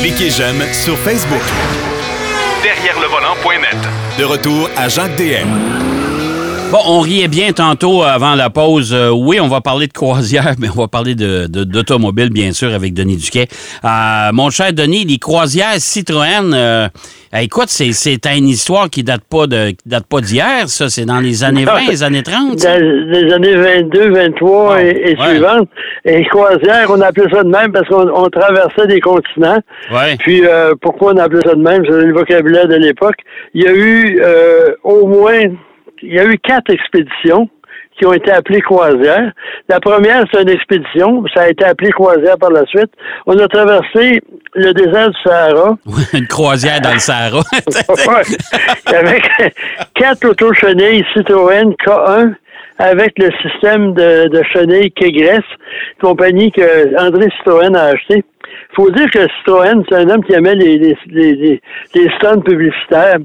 Cliquez j'aime sur Facebook. Derrière le volant.net. De retour à Jacques DM. Bon, on riait bien tantôt avant la pause. Euh, oui, on va parler de croisière, mais on va parler de, d'automobile, bien sûr, avec Denis Duquet. Euh, mon cher Denis, les croisières Citroën, euh, écoute, c'est, une histoire qui date pas de date pas d'hier, ça. C'est dans les années 20, les années 30. Dans les années 22, 23 et, suivantes. Et croisière, on appelait ça de même parce qu'on traversait des continents. Ouais. Puis, pourquoi on appelait ça de même? C'est le vocabulaire de l'époque. Il y a eu au moins il y a eu quatre expéditions qui ont été appelées croisières. La première, c'est une expédition. Ça a été appelé croisière par la suite. On a traversé le désert du Sahara. une croisière dans le Sahara. avec quatre auto-chenilles Citroën K1 avec le système de, de chenilles Kegres, compagnie que André Citroën a acheté. Il faut dire que Citroën, c'est un homme qui aimait les, les, les, les stands publicitaires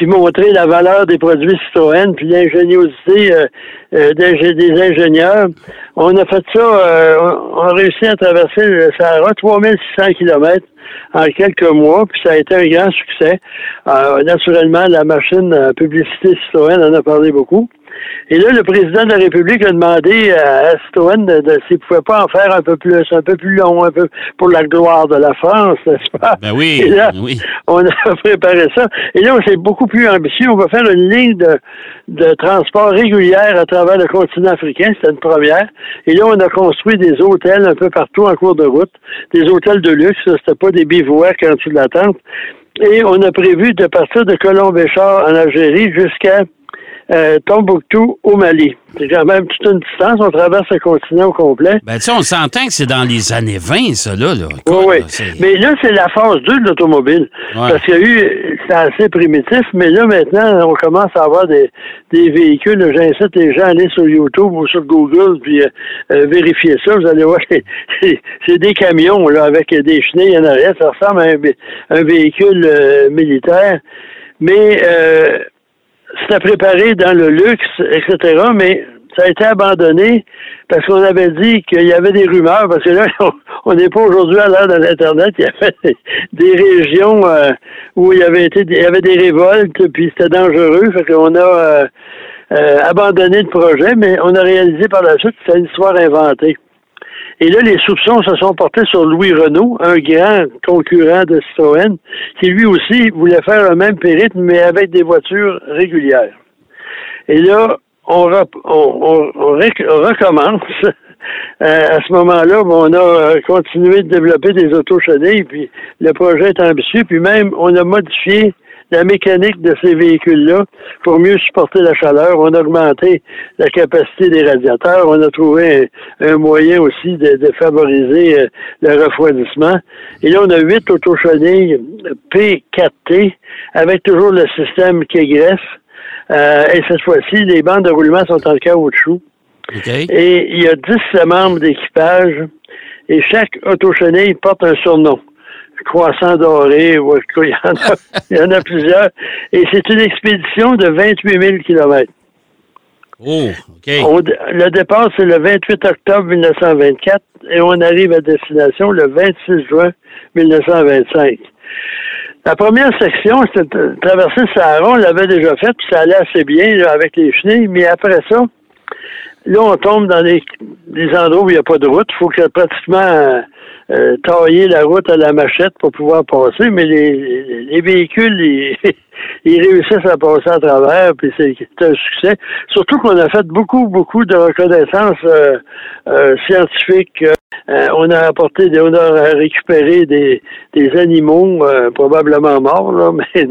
puis montrer la valeur des produits Citroën, puis l'ingéniosité euh, euh, des, ingénieurs. On a fait ça, euh, on a réussi à traverser le Sahara, 3600 kilomètres en quelques mois, puis ça a été un grand succès. naturellement, la machine publicité Citroën en a parlé beaucoup. Et là, le président de la République a demandé à Citroën de, s'il ne pouvait pas en faire un peu plus, un peu plus long, un peu pour la gloire de la France, n'est-ce pas? Ben oui, oui. On a préparé ça. Et là, c'est beaucoup plus ambitieux. On va faire une ligne de, de transport régulière à travers le continent africain. C'était une première. Et là, on a construit des hôtels un peu partout en cours de route. Des hôtels de luxe. C'était pas des bivouacs en dessous de la tente. Et on a prévu de partir de Colomb-Béchard en Algérie jusqu'à euh, Tombouctou au Mali. C'est quand même toute une distance. On traverse le continent au complet. Ben, tu sais, on s'entend que c'est dans les années 20, ça, là. oui, oui. mais là, c'est la phase 2 de l'automobile. Parce qu'il y a eu, c'est assez primitif, mais là, maintenant, on commence à avoir des, des véhicules. J'incite les gens à aller sur YouTube ou sur Google, puis euh, euh, vérifier ça. Vous allez voir, c'est des camions, là, avec des chenilles en arrière. Ça ressemble à un, véhicule militaire. Mais c'était préparé dans le luxe, etc., mais ça a été abandonné parce qu'on avait dit qu'il y avait des rumeurs, parce que là, on n'est pas aujourd'hui à l'heure de l'Internet, il y avait des régions euh, où il y avait été il y avait des révoltes, puis c'était dangereux, fait qu'on a euh, euh, abandonné le projet, mais on a réalisé par la suite que c'est une histoire inventée. Et là, les soupçons se sont portés sur Louis Renault, un grand concurrent de Citroën, qui lui aussi voulait faire le même périple, mais avec des voitures régulières. Et là, on, recommence. Euh, à ce moment-là, on a euh, continué de développer des auto-chenilles, puis le projet est ambitieux, puis même on a modifié la mécanique de ces véhicules-là pour mieux supporter la chaleur. On a augmenté la capacité des radiateurs. On a trouvé un, moyen aussi de, favoriser euh, le refroidissement. Et là, on a huit autochenilles P4T avec toujours le système qui Euh, et cette fois-ci, les bandes de roulement sont en caoutchouc. Okay. Et il y a dix membres d'équipage et chaque autochenille porte un surnom croissant doré, il y, en a, il y en a plusieurs. Et c'est une expédition de 28 000 kilomètres. Oh, le départ, c'est le 28 octobre 1924 et on arrive à destination le 26 juin 1925. La première section, c'était traverser le Sahara, on l'avait déjà faite, puis ça allait assez bien avec les chenilles, mais après ça, là, on tombe dans des, endroits où il n'y a pas de route. Il faut que pratiquement euh, tailler la route à la machette pour pouvoir passer, mais les, les véhicules, ils, ils, réussissent à passer à travers, puis c'est un succès. Surtout qu'on a fait beaucoup, beaucoup de reconnaissances euh, euh, scientifiques. on a apporté, des, on a récupéré des, des animaux probablement morts, là, mais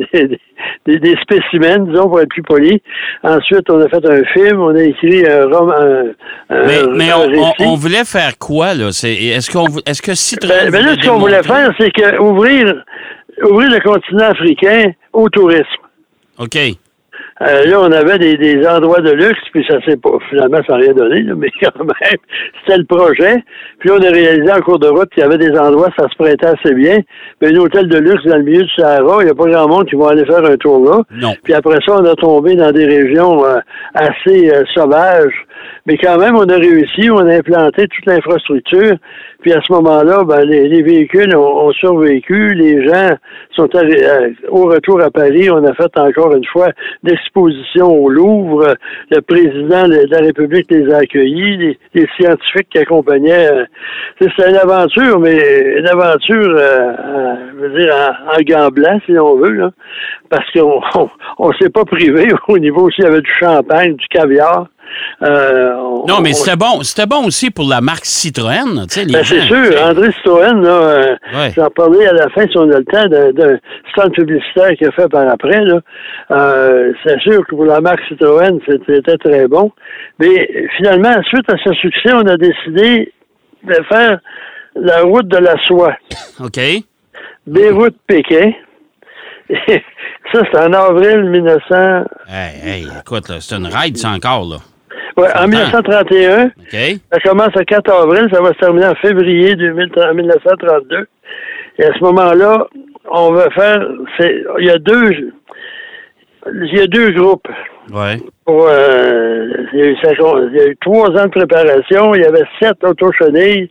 des, des, spécimens, disons, pour être plus poli. Ensuite, on a fait un film, on a écrit un roman. mais, mais on, on, voulait faire quoi, là? Est-ce qu'on est-ce que ben, ben, là, ce qu'on voulait faire, c'est que ouvrir, ouvrir le continent africain au tourisme. OK. Euh, là, on avait des, des, endroits de luxe, puis ça s'est pas, finalement, ça n'a rien donné, mais quand même, c'était le projet. Puis on a réalisé en cours de route qu'il y avait des endroits, ça se prêtait assez bien. Mais un hôtel de luxe dans le milieu du Sahara, il n'y a pas grand monde qui va aller faire un tour là. Non. Puis après ça, on a tombé dans des régions euh, assez euh, sauvages Mais quand même, on a réussi, on a implanté toute l'infrastructure. Puis à ce moment-là, ben, les, véhicules ont, survécu, les gens sont euh, au retour à Paris. On a fait encore une fois l'exposition au Louvre. Le président de la République les a accueillis, les, scientifiques qui accompagnaient. Euh, c'est une aventure, mais une aventure, euh, je veux dire, en, en si on veut, là, parce qu'on on, s'est pas privé au niveau s'il y avait du champagne, du caviar. Euh, non, mais c'était bon. C'était bon aussi pour la marque Citroën. Ben, c'est sûr. André Citroën, là, euh, j'en parlais à la fin, si on a le temps, d'un stand publicitaire qu'il a fait par après. Euh, c'est sûr que pour la marque Citroën, c'était très bon. Mais finalement, suite à ce succès, on a décidé de faire la route de la soie. OK. Beyrouth-Pékin. ça, c'est en avril 1900. Hey, hey, écoute, c'est une ride, ça encore, là. Oui, en 1931. Ça commence le 4 avril, ça va se terminer en février 1932. Et à ce moment-là, on va faire. Il y a deux. Il y a deux groupes. Ouais. Euh, il, y a eu, trois ans de préparation. Il y avait sept autochenilles,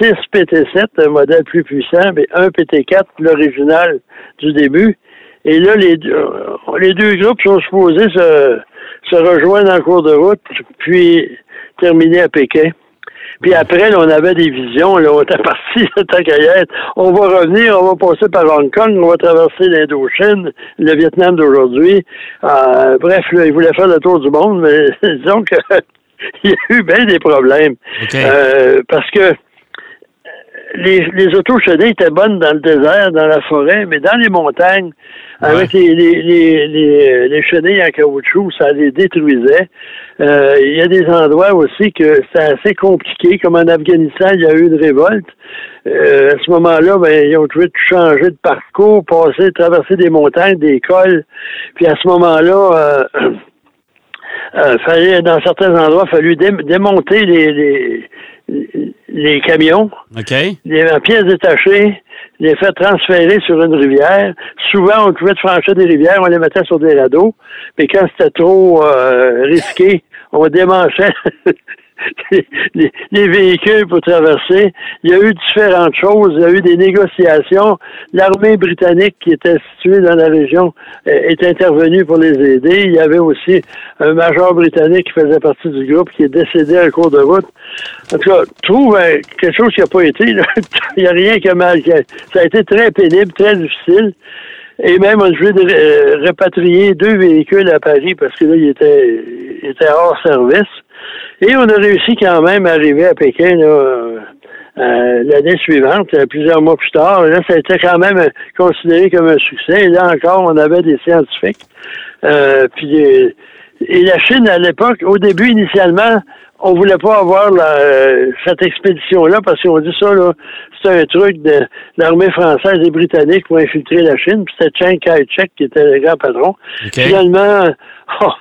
six PT7, un modèle plus puissant, mais un PT4, l'original du début. Et là, les deux, les deux groupes sont supposés se, se rejoindre en cours de route, puis terminer à Pékin. Puis après, on avait des visions, là, on était parti à On va revenir, on va passer par Hong Kong, on va traverser l'Indochine, le Vietnam d'aujourd'hui. Euh, bref, là, ils voulaient faire le tour du monde, mais disons que il y a eu bien des problèmes. Euh, parce que les, les autos étaient bonnes dans le désert, dans la forêt, mais dans les montagnes, avec les, les, les, les, chenilles en caoutchouc, ça les détruisait. Euh, il y a des endroits aussi que c'est assez compliqué, comme en Afghanistan, il y a eu une révolte. Euh, à ce moment-là, ben, ils ont tout changer de parcours, passer, traverser des montagnes, des cols. Puis à ce moment-là, euh, euh fallait, dans certains endroits, il fallu démonter les, les, les camions, les pièces détachées, les faire transférer sur une rivière. Souvent, on pouvait franchir des rivières, on les mettait sur des radeaux, mais quand c'était trop euh, risqué, on démanchait les, véhicules pour traverser. Il y a eu différentes choses. Il y a eu des négociations. L'armée britannique qui était située dans la région euh, est intervenue pour les aider. Il y avait aussi un major britannique qui faisait partie du groupe qui est décédé à cours de route. En tout cas, trouve euh, quelque chose qui n'a pas été. Il n'y a rien qui a mal. Ça a été très pénible, très difficile. Et même, on a dû euh, répatrier deux véhicules à Paris parce que là, ils étaient, ils étaient hors service. Et on a réussi quand même à arriver à Pékin euh, l'année suivante, euh, plusieurs mois plus tard. là, ça a été quand même considéré comme un succès. Et là encore, on avait des scientifiques. Euh, puis et la Chine, à l'époque, au début, initialement, on voulait pas avoir cette expédition-là parce qu'on dit ça, là, c'est un truc de l'armée française et britannique pour infiltrer la Chine. Puis c'était Chiang Kai-shek qui était le grand patron. Finalement, oh,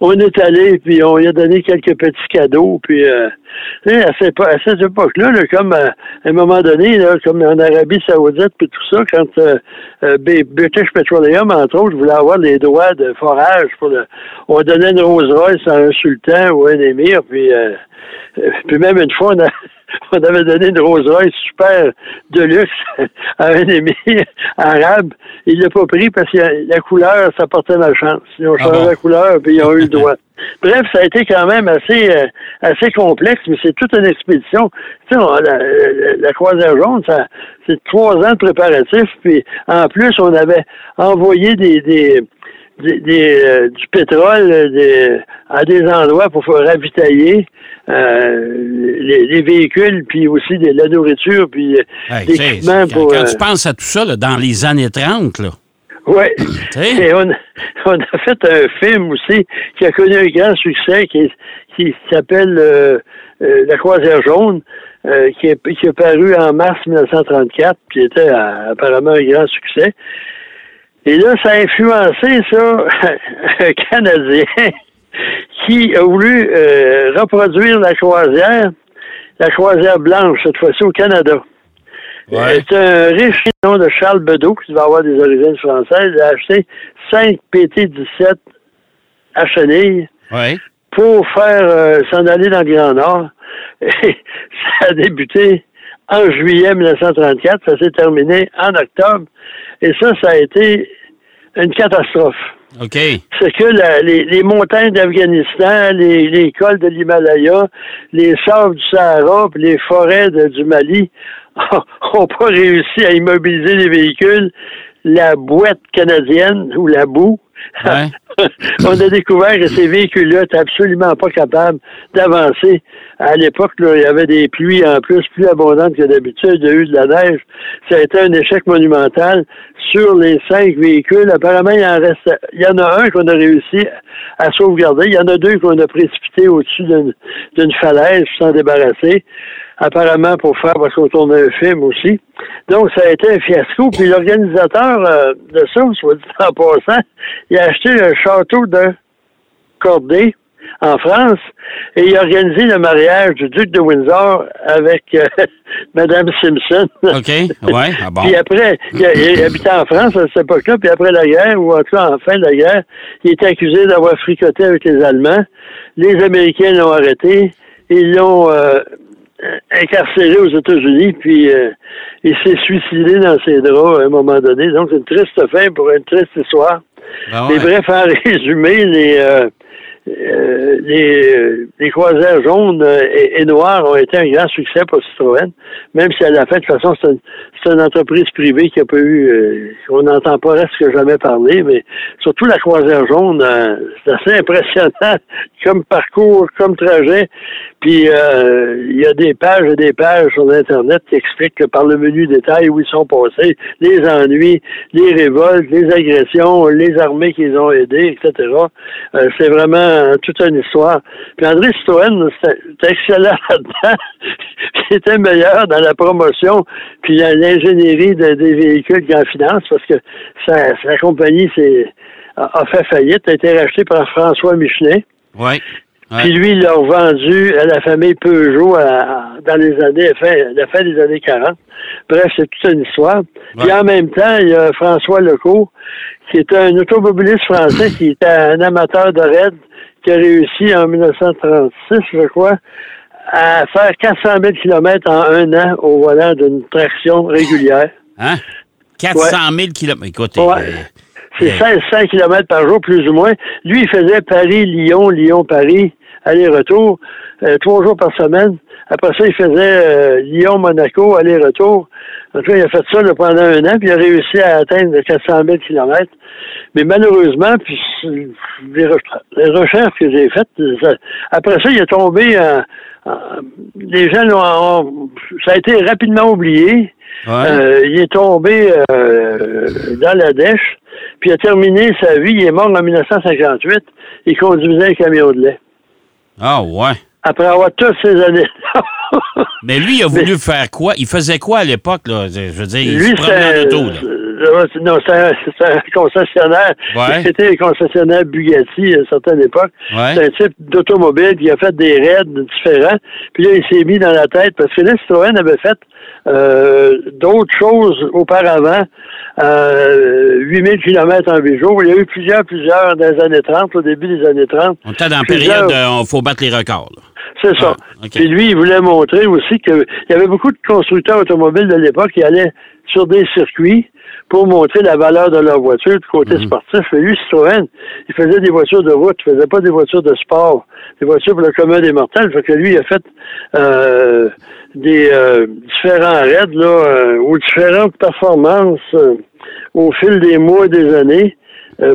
on est allé, puis on lui a donné quelques petits cadeaux, puis euh, à, cette, à cette époque-là, comme euh, à, un moment donné, là, comme en Arabie Saoudite, puis tout ça, quand euh, euh British Petroleum, entre autres, voulait avoir les droits de forage, pour le, on donnait une Rolls Royce à un sultan ou un émir, puis, puis même une fois, on a on avait donné une Rolls Royce super de luxe à un émir arabe. Il l'a pas pris parce que la couleur, ça portait malchance. Ils ont ah changé la couleur, puis ils ont eu le droit. Bref, ça a été quand même assez euh, assez complexe, mais c'est toute une expédition. Tu sais, la, la, croisière jaune, ça, c'est trois ans de préparatifs, puis en plus, on avait envoyé des, des des, euh, du pétrole des, à des endroits pour faire ravitailler euh, les, véhicules, puis aussi de la nourriture, puis l'équipement pour... Quand, tu penses à tout ça, là, dans les années 30, là, oui. Et on, on, a fait un film aussi qui a connu un grand succès qui, qui s'appelle euh, La croisière jaune, qui, est, qui est paru en mars 1934, qui était apparemment un grand succès. Et là, ça a influencé, ça, un Canadien qui a voulu euh, reproduire la croisière, la croisière blanche, cette fois-ci au Canada. C'est un riche nom de Charles Bedeau, qui va avoir des origines françaises. Il a acheté 5 PT-17 à chenilles pour faire euh, s'en aller dans le Grand Nord. Et ça a débuté en juillet 1934, ça s'est terminé en octobre. Et ça, ça a été une catastrophe. OK. C'est que la- les, les montagnes d'Afghanistan, les, les cols de l'Himalaya, les sables du Sahara, puis les forêts de- du Mali n'ont pas réussi à immobiliser les véhicules. La boîte canadienne ou la boue, Ouais. on a découvert que ces véhicules-là étaient absolument pas capables d'avancer. À l'époque, il y avait des pluies en plus plus abondantes que d'habitude. Il y a eu de la neige. Ça a été un échec monumental. Sur les cinq véhicules, apparemment, il en reste, il y en a un qu'on a réussi à sauvegarder. Il y en a deux qu'on a précipité au-dessus d'une, falaise s'en débarrasser. Apparemment pour faire, parce qu'on tournait un film aussi. Donc, ça a été un fiasco. Puis l'organisateur euh, de ça, soit dit en passant, il a acheté le château de Cordé en France et il a organisé le mariage du duc de Windsor avec euh, Madame Simpson. OK. Ouais. Ah bon. Puis après, il, il habitait en France à cette époque-là, puis après la guerre, ou en tout cas en fin de la guerre, il était accusé d'avoir fricoté avec les Allemands. Les Américains l'ont arrêté, ils l'ont euh, incarcéré aux États-Unis, puis euh, il s'est suicidé dans ses draps à un moment donné. Donc, c'est une triste fin pour une triste histoire. Ah Mais bref, en résumé, les, euh, euh, les, euh, les croisières jaunes euh, et, et noires ont été un grand succès pour Citroën, même si à la fin, de toute façon, c'est une, une entreprise privée qui a pas eu, euh, on n'entend pas presque jamais parler, mais surtout la croisière jaune, euh, c'est assez impressionnant comme parcours, comme trajet. Puis euh, il y a des pages et des pages sur Internet qui expliquent que par le menu détail où ils sont passés, les ennuis, les révoltes, les agressions, les armées qu'ils ont aidées, etc. Euh, c'est vraiment toute une histoire. Puis André Citroën, c'était excellent là-dedans. Il était meilleur dans la promotion puis l'ingénierie de- des véhicules qu'en finance parce que sa, compagnie a, a fait faillite, a été rachetée par François Michelin. Ouais. Ouais. Puis lui, il l'a revendu à la famille Peugeot à- dans les années, fin, la fin des années 40. Bref, c'est toute une histoire. Puis en même temps, il y a François Legault, qui était un automobiliste français, qui était un amateur de raid, qui a réussi en 1936, je crois, à faire 400 000 km en un an au volant d'une traction régulière. Hein? 400 000 kilomètres. Écoutez. Ouais. euh, C'est euh, 1600 km par jour, plus ou moins. Lui, il faisait Paris-Lyon, Lyon-Paris, aller-retour, euh, trois jours par semaine. Après ça, il faisait euh, Lyon-Monaco, aller-retour. En tout cas, il a fait ça là, pendant un an, puis il a réussi à atteindre 400 000 km. Mais malheureusement, puis les, re- les recherches que j'ai faites, ça- après ça, il est tombé en... en- les gens l'ont... ont- Ça a été rapidement oublié. ouais. Euh, il est tombé euh, dans la dèche, puis il a terminé sa vie. Il est mort en 1958. Il conduisait un camion de lait. Ah, ouais. Après avoir toutes ces années. Mais lui, il a voulu faire quoi? Il faisait quoi à l'époque, là? Je veux dire, il Lui, se promenait en c'est auto, là. Euh, non, c'est un, concessionnaire. Ouais. C'était un concessionnaire Bugatti à une certaine époque. Ouais. C'est un type d'automobile qui a fait des raids différents. Puis là, il s'est mis dans la tête parce que là, Citroën avait fait euh, d'autres choses auparavant. Euh, 8000 km en 8 jours. Il y a eu plusieurs, plusieurs dans les années 30, au début des années 30. On était dans la période il faut battre les records, là. C'est ça. Ah. Puis lui, il voulait montrer aussi qu'il y avait beaucoup de constructeurs automobiles de l'époque qui allaient sur des circuits pour montrer la valeur de leur voiture du côté Mhm. sportif. Mais lui, Citroën, il faisait des voitures de route, il faisait pas des voitures de sport, des voitures pour le commun des mortels. Fait que lui, il a fait euh, des euh, différents raids là, euh, ou différentes performances euh, au fil des mois et des années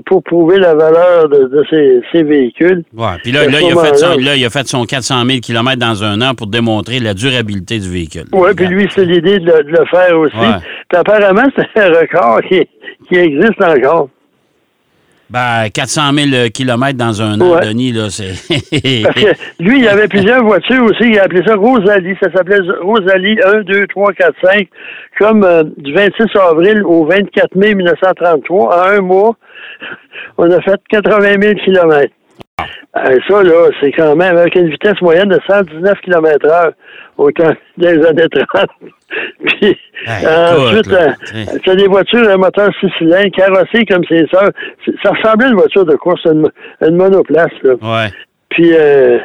pour prouver la valeur de, de ces, ces véhicules. Ouais. Puis là, là, il a fait son, moment-là. là, il a fait son 400 000 km dans un an pour démontrer la durabilité du véhicule. Oui, puis lui, c'est l'idée de, le- de le faire aussi. Ouais. Puis apparemment, c'est un record qui, qui existe encore. Ben, 400 000 km dans un an, Ouais. Denis, là, c'est... Parce que lui, il y avait plusieurs voitures aussi. Il a appelé ça Rosalie. Ça s'appelait Rosalie 1, 2, 3, 4, 5. Comme euh, du 26 avril au 24 mai 1933, en un mois, on a fait 80 000 kilomètres. Euh, ça, là, c'est quand même avec une vitesse moyenne de 119 km heure au temps des années 30. Puis, Hey, ensuite, euh, c'est des voitures à moteur six cylindres, carrossées comme ses sœurs. C'est- Ça ressemblait à une voiture de course, une, une monoplace, là. ouais. Puis euh,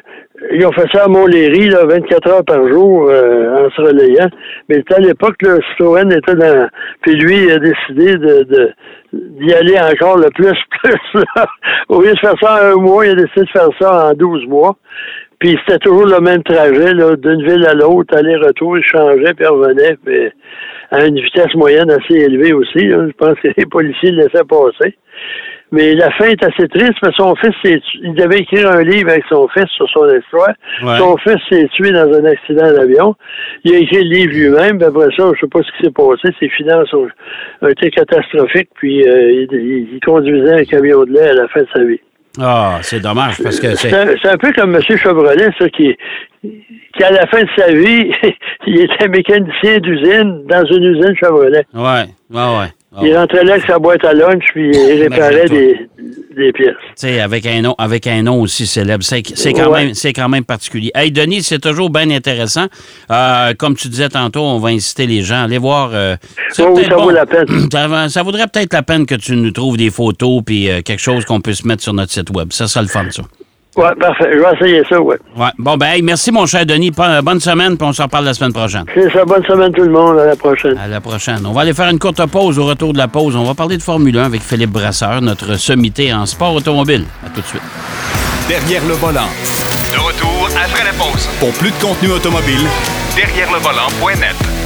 ils ont fait ça à Montlhéry, là, 24 heures par jour, euh, en se relayant. Mais à l'époque, le Citroën était dans... Puis lui, il a décidé de, d'y aller encore le plus, plus. Là. Au lieu de faire ça en un mois, il a décidé de faire ça en 12 mois. Puis c'était toujours le même trajet, là, d'une ville à l'autre, aller-retour, il changeait, puis revenait, puis à une vitesse moyenne assez élevée aussi. Je pense que les policiers le laissaient passer. Mais la fin est assez triste, mais son fils, il devait écrire un livre avec son fils sur son histoire. Son fils s'est tué dans un accident d'avion. Il a écrit le livre lui-même, puis après ça, je sais pas ce qui s'est passé. Ses finances ont, été catastrophiques, puis euh, il, conduisait un camion de lait à la fin de sa vie. Ah, c'est dommage parce que c'est. C'est un peu comme M. Chevrolet, ça, qui, qui, à la fin de sa vie, il était mécanicien d'usine dans une usine Chevrolet. Ouais, ouais, ouais. Ah il rentrait là avec sa boîte à lunch, puis il réparait des, des, pièces. Tu sais, avec un nom, avec un nom aussi célèbre. C'est, quand, même, c'est quand même particulier. Hey, Denis, c'est toujours bien intéressant. Euh, comme tu disais tantôt, on va inciter les gens à aller voir. Euh, ça vaut la peine. Ça, vaudrait peut-être la peine que tu nous trouves des photos puis euh, quelque chose qu'on puisse mettre sur notre site web. Ça serait le fun, ça. Oui, parfait. Je vais essayer ça, oui. Ouais. Bon, ben, merci, mon cher Denis. Bonne semaine, puis on s'en reparle la semaine prochaine. C'est ça. Bonne semaine, tout le monde. À la prochaine. À la prochaine. On va aller faire une courte pause. Au retour de la pause, on va parler de Formule 1 avec Philippe Brasseur, notre sommité en sport automobile. À tout de suite. Derrière le volant. De retour après la pause. Pour plus de contenu automobile, derrière le volant.net.